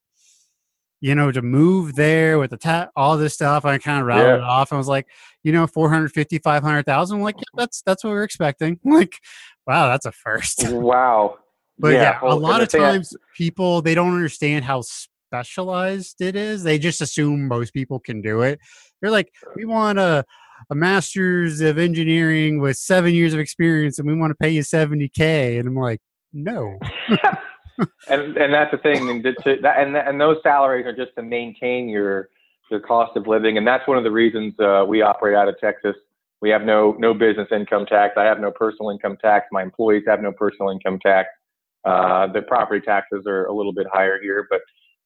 you know, to move there with the ta- all this stuff, I kind of routed yeah. it off. I was like, you know, 450, 500,000. I'm like, yeah, that's, that's what we're expecting. like, wow, that's a first. Wow. but yeah, yeah a lot of times I- people, they don't understand how specialized it is. They just assume most people can do it. They're like, we want a, a master's of engineering with seven years of experience and we want to pay you 70K. And I'm like, no. and and that's the thing, and to, that, and and those salaries are just to maintain your your cost of living, and that's one of the reasons uh, we operate out of Texas. We have no no business income tax. I have no personal income tax. My employees have no personal income tax. Uh, the property taxes are a little bit higher here, but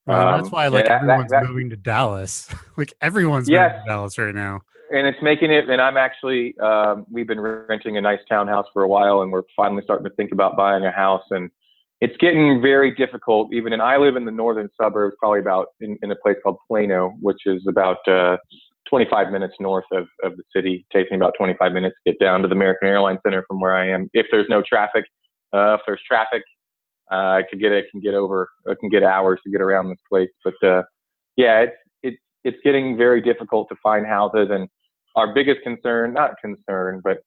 um, that's why like everyone's that, that, moving to Dallas. like everyone's yes. moving to Dallas right now. And it's making it. And I'm actually um, we've been renting a nice townhouse for a while, and we're finally starting to think about buying a house. And it's getting very difficult. Even and I live in the northern suburbs, probably about in, in a place called Plano, which is about uh, 25 minutes north of, of the city. It takes me about 25 minutes to get down to the American Airlines Center from where I am. If there's no traffic, uh, if there's traffic, uh, I could get it can get over. I can get hours to get around this place. But uh, yeah, it's it's it's getting very difficult to find houses. And our biggest concern, not concern, but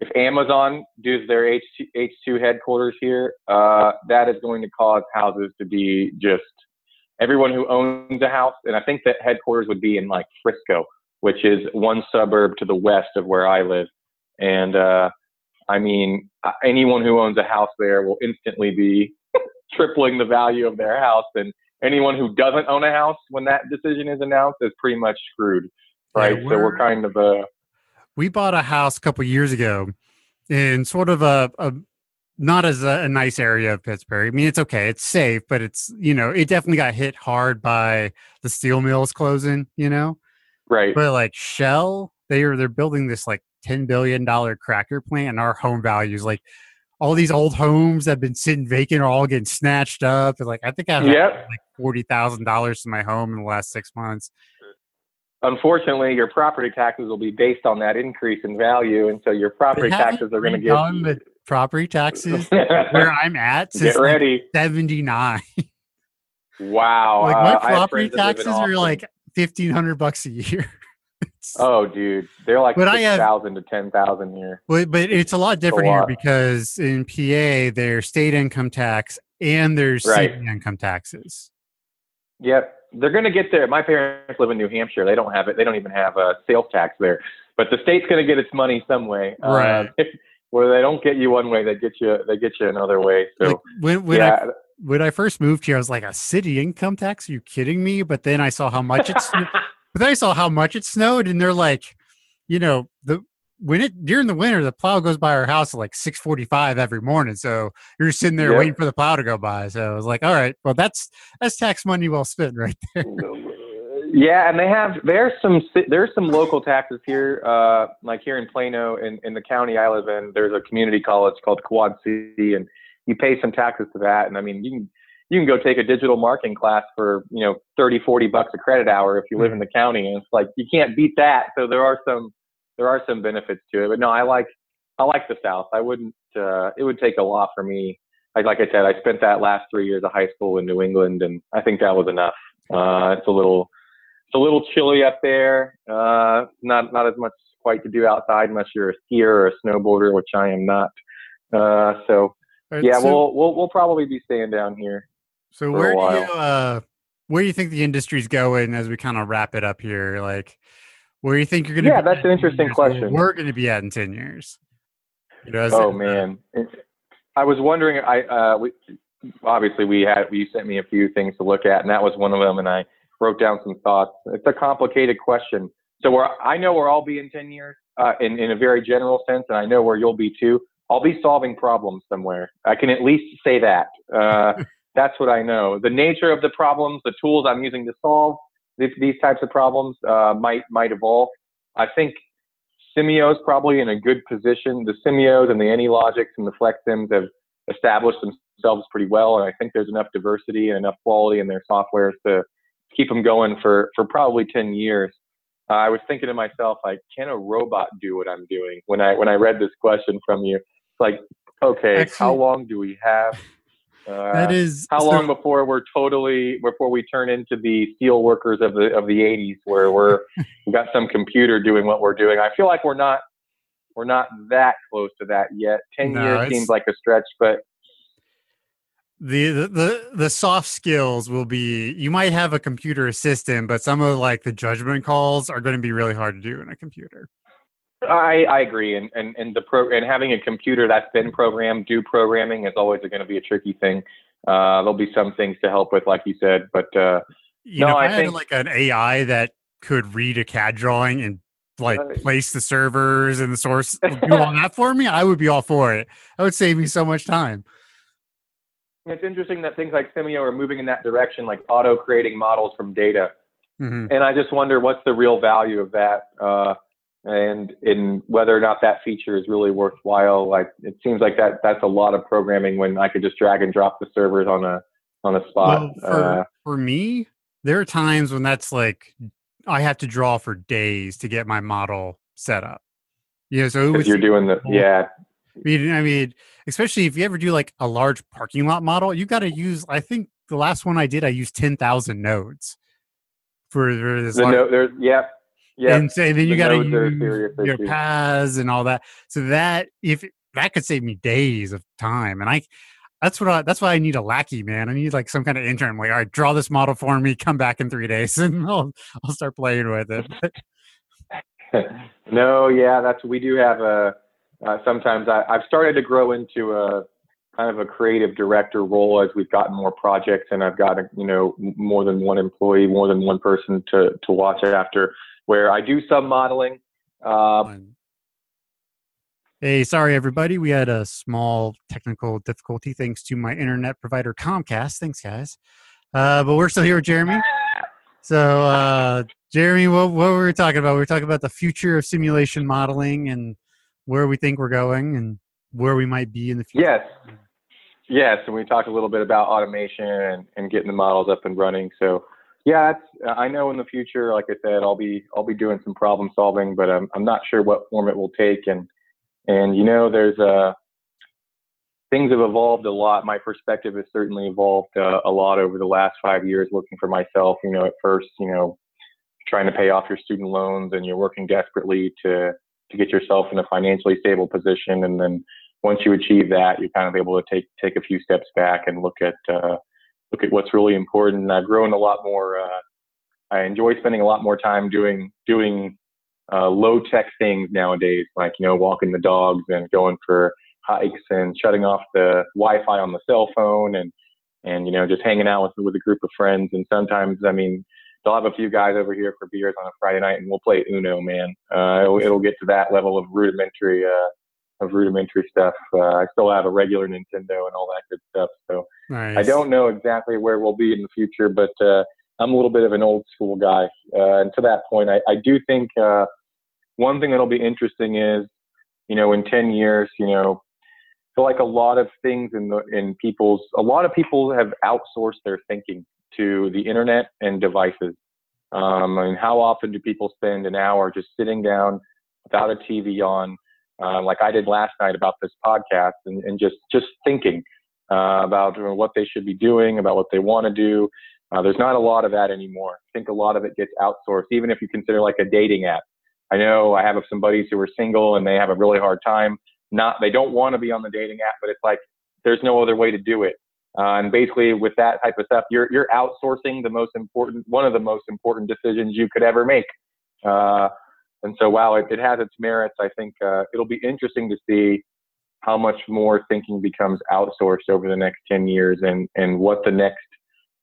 if Amazon does their H HQ2 headquarters here, uh, that is going to cause houses to be just everyone who owns a house. And I think that headquarters would be in like Frisco, which is one suburb to the west of where I live. And uh, I mean, anyone who owns a house there will instantly be tripling the value of their house. And anyone who doesn't own a house when that decision is announced is pretty much screwed. Right. Yeah, we're, so we're kind of a. We bought a house a couple years ago in sort of a, a not as a, a, nice area of Pittsburgh. I mean, it's okay, it's safe, but it's you know, it definitely got hit hard by the steel mills closing. You know, right? But like Shell, they are they're building this like ten billion dollar cracker plant, and our home values like all these old homes that have been sitting vacant are all getting snatched up. And like I think I've yep. like forty thousand dollars to my home in the last six months. Unfortunately, your property taxes will be based on that increase in value, and so your property taxes are going to get the property taxes where I'm at since get ready like seventy nine. Wow! Like my uh, property taxes are like fifteen hundred bucks a year. oh, dude, they're like but six thousand to ten thousand here. But but it's a lot different a lot. here because in PA there's state income tax and there's right. city income taxes. Yep, they're going to get there. My parents live in New Hampshire. They don't have it. They don't even have a sales tax there. But the state's going to get its money some way. Right. Uh, where they don't get you one way, they get you. They get you another way. So like when when yeah. I when I first moved here, I was like, a city income tax? Are you kidding me? But then I saw how much it's. But then I saw how much it snowed, and they're like, you know, the when it during the winter, the plow goes by our house at like six forty five every morning. So you're sitting there yep. waiting for the plow to go by. So I was like, all right, well that's that's tax money well spent right there. Yeah, and they have there's some there's some local taxes here, uh, like here in Plano, in, in the county I live in. There's a community college called Quad City, and you pay some taxes to that. And I mean, you can you can go take a digital marketing class for you know 30 40 bucks a credit hour if you live in the county and it's like you can't beat that so there are some there are some benefits to it but no i like i like the south. I wouldn't uh it would take a lot for me. Like, like i said i spent that last three years of high school in new england and i think that was enough. Uh it's a little it's a little chilly up there. Uh not not as much quite to do outside unless you're a skier or a snowboarder which i am not. Uh so Right, yeah, so, we'll we'll we'll probably be staying down here. So where do you uh where do you think the industry's going as we kind of wrap it up here? Like where do you think you're going to Yeah, that's an interesting question. We're going to be at in 10 years. You know, oh it, man. I was wondering I uh we obviously we had you sent me a few things to look at and that was one of them and I wrote down some thoughts. It's a complicated question. So where I know where I'll be in 10 years uh, in in a very general sense and I know where you'll be too. I'll be solving problems somewhere. I can at least say that. Uh, That's what I know. The nature of the problems, the tools I'm using to solve these, these types of problems uh, might might evolve. I think Simio's probably in a good position. The Simios and the AnyLogics and the FlexSims have established themselves pretty well, and I think there's enough diversity and enough quality in their software to keep them going for for probably 10 years. Uh, I was thinking to myself, like, can a robot do what I'm doing? When I when I read this question from you, it's like, okay, Actually, how long do we have uh, that is how so, long before we're totally before we turn into the steel workers of the of the 80s where we're we got some computer doing what we're doing. I feel like we're not we're not that close to that yet. 10 no, years seems like a stretch, but the, the the soft skills will be you might have a computer assistant but some of like the judgment calls are going to be really hard to do in a computer I, I agree, and, and and the pro and having a computer that's been programmed do programming is always going to be a tricky thing. Uh, there'll be some things to help with, like you said, but uh, you no, know, I, I think like an AI that could read a CAD drawing and like uh, place the servers and the source do all that for me, I would be all for it. That would save me so much time. It's interesting that things like Simio are moving in that direction, like auto creating models from data. Mm-hmm. And I just wonder what's the real value of that. Uh, and in whether or not that feature is really worthwhile. Like it seems like that that's a lot of programming when I could just drag and drop the servers on a on a spot. Well, for, uh, for me, there are times when that's like I have to draw for days to get my model set up. You know, so you're doing the yeah. I mean, I mean, especially if you ever do like a large parking lot model, you got to use. I think the last one I did, I used ten thousand nodes for, for this. The large, no, there's yeah, yeah. And, so, and then you got to use your paths and all that. So that if that could save me days of time, and I that's what I, that's why I need a lackey, man. I need like some kind of intern. Like, all right, draw this model for me. Come back in three days, and I'll I'll start playing with it. no, yeah, that's we do have a. Uh, sometimes I, I've started to grow into a kind of a creative director role as we've gotten more projects and I've got you know more than one employee, more than one person to to watch after. Where I do some modeling. Uh, Hey, sorry everybody. We had a small technical difficulty thanks to my internet provider Comcast. Thanks, guys. Uh, but we're still here with Jeremy. So, uh, Jeremy, what, what were we talking about? We were talking about the future of simulation modeling and where we think we're going and where we might be in the future. Yes. Yes, and we talked a little bit about automation and, and getting the models up and running. So, yeah, I know in the future, like I said, I'll be I'll be doing some problem solving, but I'm I'm not sure what form it will take and and you know, there's uh, things have evolved a lot. My perspective has certainly evolved uh, a lot over the last five years. Looking for myself, you know, at first, you know, trying to pay off your student loans, and you're working desperately to to get yourself in a financially stable position, and then once you achieve that, you're kind of able to take take a few steps back and look at uh, look at what's really important. I've grown a lot more. Uh, I enjoy spending a lot more time doing doing uh, low tech things nowadays, like you know walking the dogs and going for hikes and shutting off the Wi-Fi on the cell phone and and you know just hanging out with with a group of friends. And sometimes, I mean, they'll have a few guys over here for beers on a Friday night, and we'll play Uno. Man, uh, it'll, it'll get to that level of rudimentary uh, of rudimentary stuff. Uh, I still have a regular Nintendo and all that good stuff. So nice. I don't know exactly where we'll be in the future, but uh, I'm a little bit of an old school guy. Uh, and to that point, I, I do think uh, one thing that'll be interesting is, you know, in 10 years, you know, feel like a lot of things in the in people's a lot of people have outsourced their thinking to the internet and devices. Um, I mean, how often do people spend an hour just sitting down without a TV on, uh, like I did last night about this podcast, and, and just just thinking uh, about what they should be doing, about what they want to do, uh, there's not a lot of that anymore. I think a lot of it gets outsourced, even if you consider like a dating app. I know I have some buddies who are single and they have a really hard time. Not, they don't want to be on the dating app, but it's like there's no other way to do it. Uh, and basically, with that type of stuff, you're you're outsourcing the most important, one of the most important decisions you could ever make. Uh, and so, while it, it has its merits, I think uh, it'll be interesting to see how much more thinking becomes outsourced over the next 10 years, and and what the next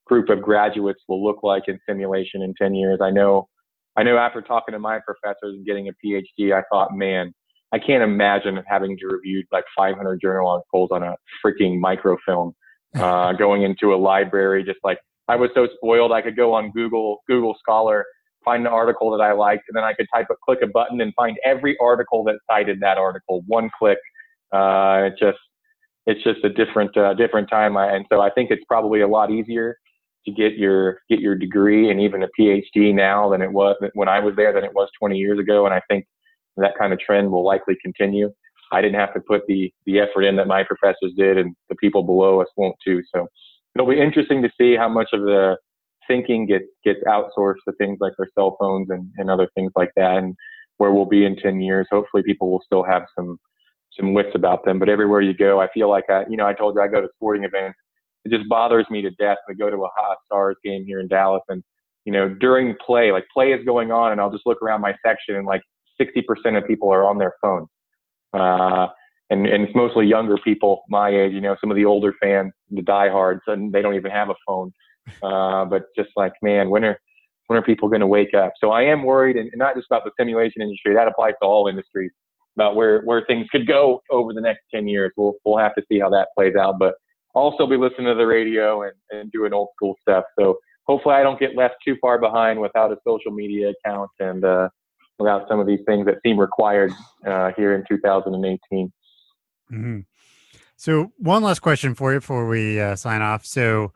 group of graduates will look like in simulation in 10 years. I know, I know after talking to my professors and getting a PhD, I thought, man, I can't imagine having to review like 500 journal articles on a freaking microfilm, uh, going into a library, just like I was so spoiled. I could go on Google, Google Scholar, find an article that I liked, and then I could type a click a button and find every article that cited that article. One click. Uh, it just, it's just a different, uh, different time. And so I think it's probably a lot easier to get your get your degree and even a PhD now than it was when I was there than it was 20 years ago. And I think that kind of trend will likely continue. I didn't have to put the the effort in that my professors did, and the people below us won't too. So it'll be interesting to see how much of the thinking gets gets outsourced to things like our cell phones and, and other things like that, and where we'll be in 10 years. Hopefully, people will still have some some wits about them. But everywhere you go, I feel like I, you know, I told you I go to sporting events it just bothers me to death to go to a hot stars game here in Dallas and you know during play like play is going on and I'll just look around my section and like 60% of people are on their phones uh, and and it's mostly younger people my age you know some of the older fans the diehards and they don't even have a phone uh, but just like man when are when are people going to wake up so I am worried and not just about the simulation industry that applies to all industries about where where things could go over the next 10 years we'll we'll have to see how that plays out but also be listening to the radio and, and doing old school stuff. So hopefully I don't get left too far behind without a social media account and uh, without some of these things that seem required uh, here in 2018. Mm-hmm. So one last question for you before we uh, sign off. So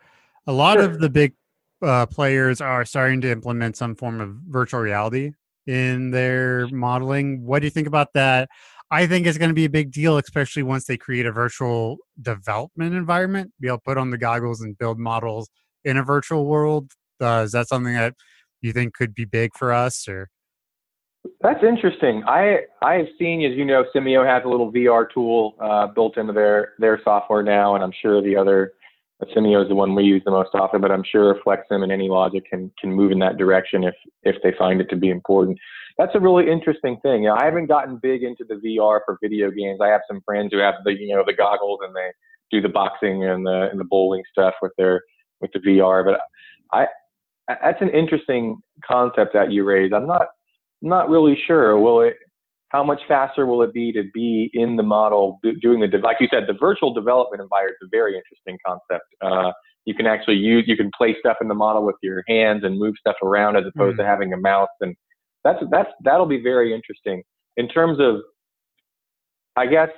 a lot sure. of the big uh, players are starting to implement some form of virtual reality in their modeling. What do you think about that? I think it's going to be a big deal, especially once they create a virtual development environment, be able to put on the goggles and build models in a virtual world. Uh, is that something that you think could be big for us or? That's interesting. I I've seen, as you know, Simio has a little VR tool uh, built into their their software now, and I'm sure the other Simio is the one we use the most often, but I'm sure FlexSim and AnyLogic can can move in that direction if if they find it to be important. That's a really interesting thing. You know, I haven't gotten big into the VR for video games. I have some friends who have the you know the goggles and they do the boxing and the and the bowling stuff with their with the VR. But I that's an interesting concept that you raised. I'm not not really sure. Will it? How much faster will it be to be in the model doing the like you said the virtual development environment is a very interesting concept. Uh, you can actually use you can play stuff in the model with your hands and move stuff around as opposed mm. to having a mouse and that's that's that'll be very interesting in terms of I guess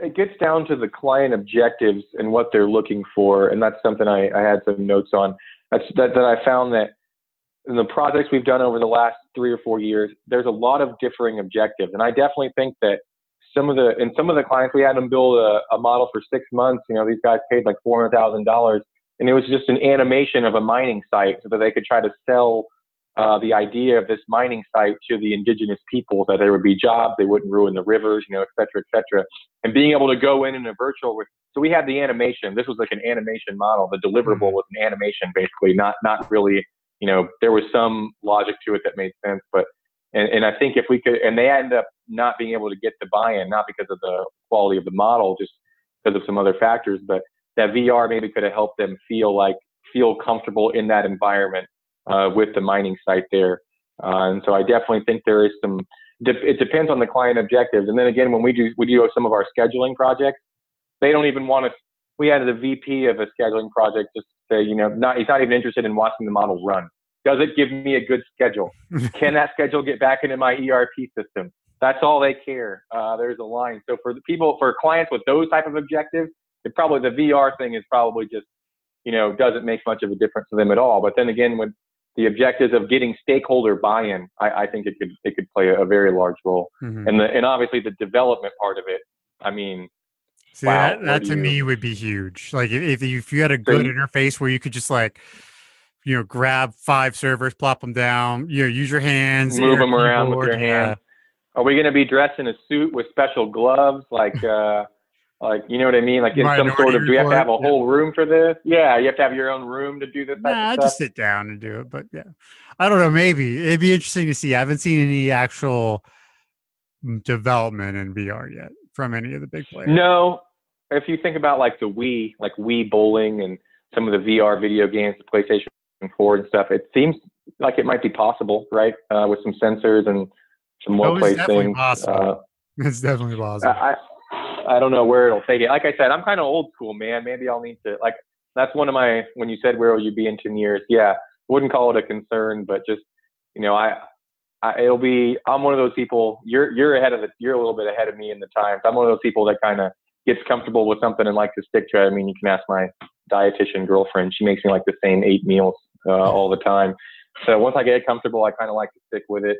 it gets down to the client objectives and what they're looking for, and that's something I, I had some notes on. That's that, that I found that in the projects we've done over the last three or four years, there's a lot of differing objectives. And I definitely think that some of the, and some of the clients, we had them build a, a model for six months. You know, these guys paid like $400,000 and it was just an animation of a mining site so that they could try to sell uh, the idea of this mining site to the indigenous people that there would be jobs, they wouldn't ruin the rivers, you know, et cetera, et cetera. And being able to go in in a virtual, so we had the animation. This was like an animation model. The deliverable mm-hmm. was an animation, basically, not not really you know, there was some logic to it that made sense. But and, and I think if we could, and they end up not being able to get the buy-in, not because of the quality of the model, just because of some other factors, but that VR maybe could have helped them feel like feel comfortable in that environment uh, with the mining site there. Uh, and so I definitely think there is some. It depends on the client objectives. And then again, when we do we do some of our scheduling projects, they don't even want to. We had a VP of a scheduling project just say, you know, not he's not even interested in watching the model run. Does it give me a good schedule? Can that schedule get back into my ERP system? That's all they care. Uh, there's a line. So for the people, for clients with those type of objectives, it probably the VR thing is probably just, you know, doesn't make much of a difference to them at all. But then again, with the objectives of getting stakeholder buy-in, I, I think it could it could play a very large role. Mm-hmm. And the and obviously the development part of it. I mean, See, wow, that, that to you... me would be huge. Like if, if you had a good so interface where you could just like, you know, grab five servers, plop them down, you know, use your hands, move them around with your hands. Are we going to be dressed in a suit with special gloves, like, uh, like you know what I mean? Like in some sort of, do you have to have a whole room for this? Yeah, you have to have your own room to do this. Nah, I just sit down and do it. But yeah, I don't know. Maybe it'd be interesting to see. I haven't seen any actual mm, development in VR yet from any of the big players. No, if you think about like the Wii, like Wii bowling and some of the VR video games, the PlayStation 4 and stuff, it seems like it might be possible, right? Uh, with some sensors and some more oh, place things. Possible. Uh, it's definitely possible. I, I don't know where it'll take it. Like I said, I'm kind of old school, man. Maybe I'll need to like. That's one of my when you said where will you be in 10 years? Yeah, wouldn't call it a concern, but just you know, I, I it'll be. I'm one of those people. You're you're ahead of the. You're a little bit ahead of me in the times. I'm one of those people that kind of gets comfortable with something and likes to stick to it. I mean, you can ask my dietitian girlfriend. She makes me like the same eight meals uh, all the time. So once I get comfortable, I kind of like to stick with it.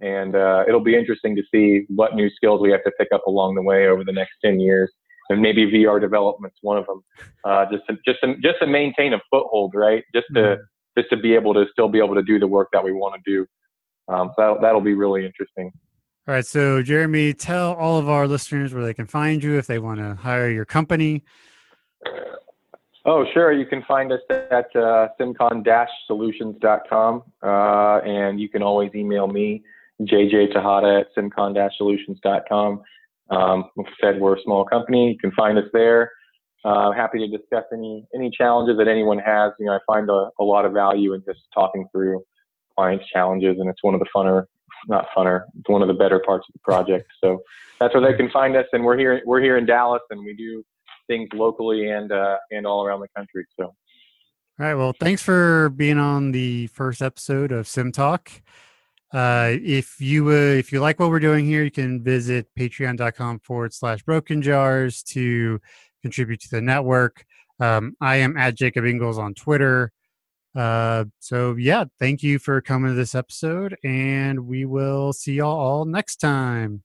And uh, it'll be interesting to see what new skills we have to pick up along the way over the next 10 years. And maybe VR development's one of them. Uh, just to, just to, just to maintain a foothold, right? Just to mm-hmm. just to be able to still be able to do the work that we want to do. Um, so that'll, that'll be really interesting. All right. So, Jeremy, tell all of our listeners where they can find you if they want to hire your company. Oh, sure. You can find us at uh, simcon-solutions.com. Uh, and you can always email me, JJ at simcon-solutions.com. Um, said, we're a small company. You can find us there. Uh, happy to discuss any any challenges that anyone has. You know, I find a, a lot of value in just talking through clients' challenges, and it's one of the funner not funner. It's one of the better parts of the project. So that's where they can find us. And we're here, we're here in Dallas and we do things locally and, uh, and all around the country. So. All right. Well, thanks for being on the first episode of Sim Talk. Uh, if you uh, if you like what we're doing here, you can visit patreon.com forward slash broken jars to contribute to the network. Um, I am at Jacob Ingles on Twitter. Uh, so yeah, thank you for coming to this episode, and we will see y'all all next time.